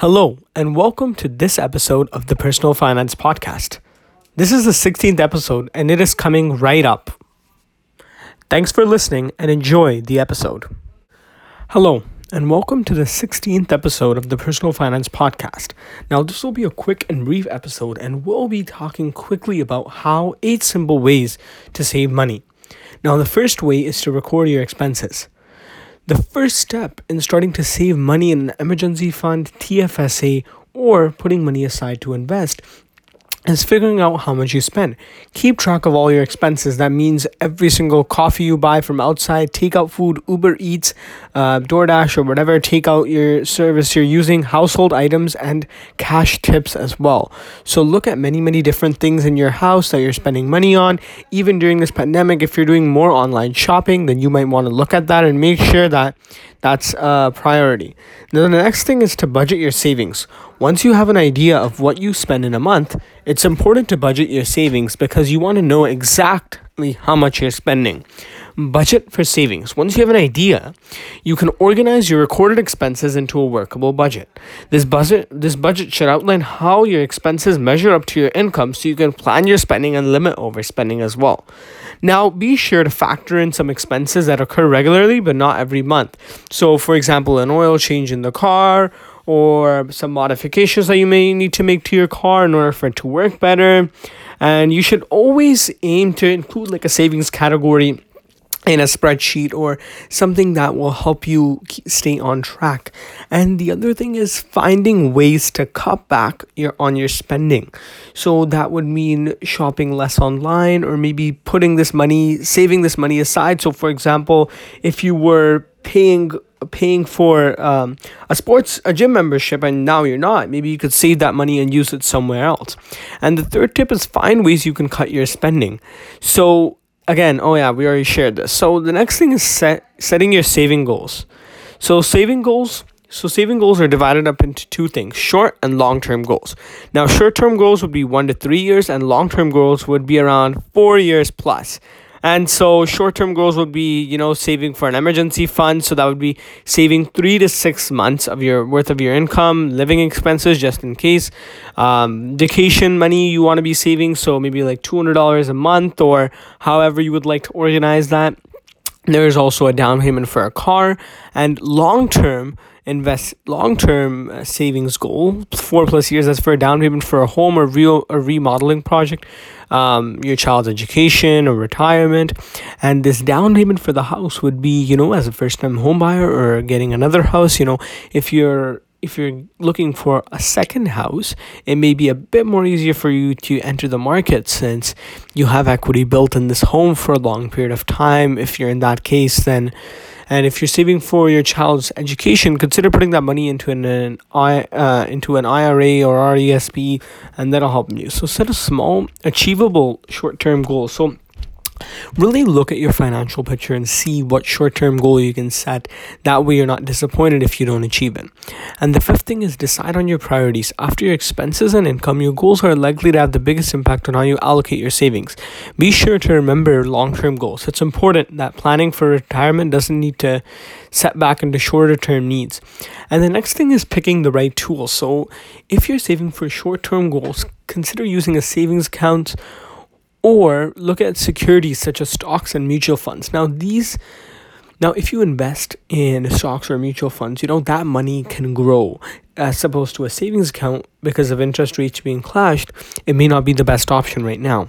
Hello, and welcome to this episode of the Personal Finance Podcast. This is the 16th episode, and it is coming right up. Thanks for listening and enjoy the episode. Hello, and welcome to the 16th episode of the Personal Finance Podcast. Now, this will be a quick and brief episode, and we'll be talking quickly about how eight simple ways to save money. Now, the first way is to record your expenses. The first step in starting to save money in an emergency fund, TFSA, or putting money aside to invest is figuring out how much you spend. Keep track of all your expenses. That means every single coffee you buy from outside, takeout food, Uber Eats, uh, DoorDash, or whatever takeout your service you're using, household items, and cash tips as well. So look at many, many different things in your house that you're spending money on. Even during this pandemic, if you're doing more online shopping, then you might want to look at that and make sure that that's a priority. Then the next thing is to budget your savings. Once you have an idea of what you spend in a month, it's important to budget your savings because you want to know exactly how much you're spending. Budget for savings. Once you have an idea, you can organize your recorded expenses into a workable budget. This budget this budget should outline how your expenses measure up to your income so you can plan your spending and limit overspending as well. Now, be sure to factor in some expenses that occur regularly but not every month. So, for example, an oil change in the car or some modifications that you may need to make to your car in order for it to work better. And you should always aim to include like a savings category in a spreadsheet or something that will help you stay on track. And the other thing is finding ways to cut back your on your spending. So that would mean shopping less online or maybe putting this money, saving this money aside. So for example, if you were paying paying for um, a sports a gym membership and now you're not maybe you could save that money and use it somewhere else and the third tip is find ways you can cut your spending so again, oh yeah, we already shared this. So the next thing is set setting your saving goals. So saving goals, so saving goals are divided up into two things, short and long-term goals. Now, short-term goals would be 1 to 3 years and long-term goals would be around 4 years plus. And so short term goals would be, you know, saving for an emergency fund. So that would be saving three to six months of your worth of your income, living expenses just in case. Um, vacation money you want to be saving. So maybe like $200 a month or however you would like to organize that. There is also a down payment for a car and long term invest long term uh, savings goal four plus years. That's for a down payment for a home or real a remodeling project, um, your child's education or retirement, and this down payment for the house would be you know as a first time home buyer or getting another house. You know if you're if you're looking for a second house, it may be a bit more easier for you to enter the market since you have equity built in this home for a long period of time. If you're in that case, then and if you're saving for your child's education, consider putting that money into an, an I uh, into an IRA or RESP, and that'll help you. So set a small, achievable short-term goal. So Really look at your financial picture and see what short term goal you can set. That way, you're not disappointed if you don't achieve it. And the fifth thing is decide on your priorities. After your expenses and income, your goals are likely to have the biggest impact on how you allocate your savings. Be sure to remember long term goals. It's important that planning for retirement doesn't need to set back into shorter term needs. And the next thing is picking the right tool. So, if you're saving for short term goals, consider using a savings account or look at securities such as stocks and mutual funds. Now, these now, if you invest in stocks or mutual funds, you know that money can grow as opposed to a savings account because of interest rates being clashed. It may not be the best option right now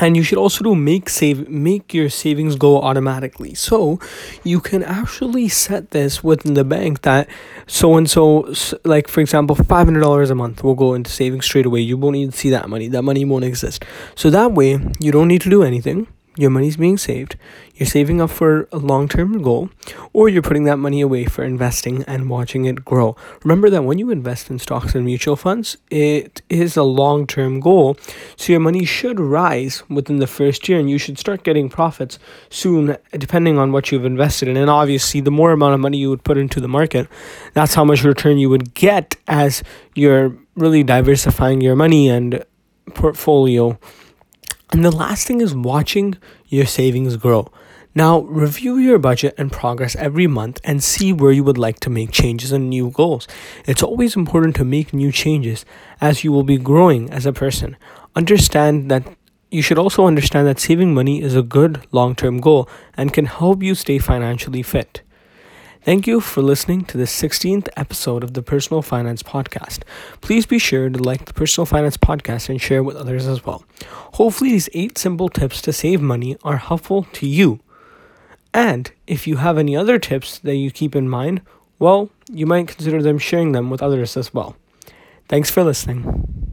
and you should also do make save make your savings go automatically. So you can actually set this within the bank that so and so like for example $500 a month will go into savings straight away. You won't even see that money. That money won't exist. So that way you don't need to do anything your money's being saved, you're saving up for a long term goal, or you're putting that money away for investing and watching it grow. Remember that when you invest in stocks and mutual funds, it is a long term goal. So your money should rise within the first year and you should start getting profits soon, depending on what you've invested in. And obviously, the more amount of money you would put into the market, that's how much return you would get as you're really diversifying your money and portfolio and the last thing is watching your savings grow. Now, review your budget and progress every month and see where you would like to make changes and new goals. It's always important to make new changes as you will be growing as a person. Understand that you should also understand that saving money is a good long term goal and can help you stay financially fit. Thank you for listening to the 16th episode of the Personal Finance Podcast. Please be sure to like the Personal Finance Podcast and share with others as well. Hopefully, these eight simple tips to save money are helpful to you. And if you have any other tips that you keep in mind, well, you might consider them sharing them with others as well. Thanks for listening.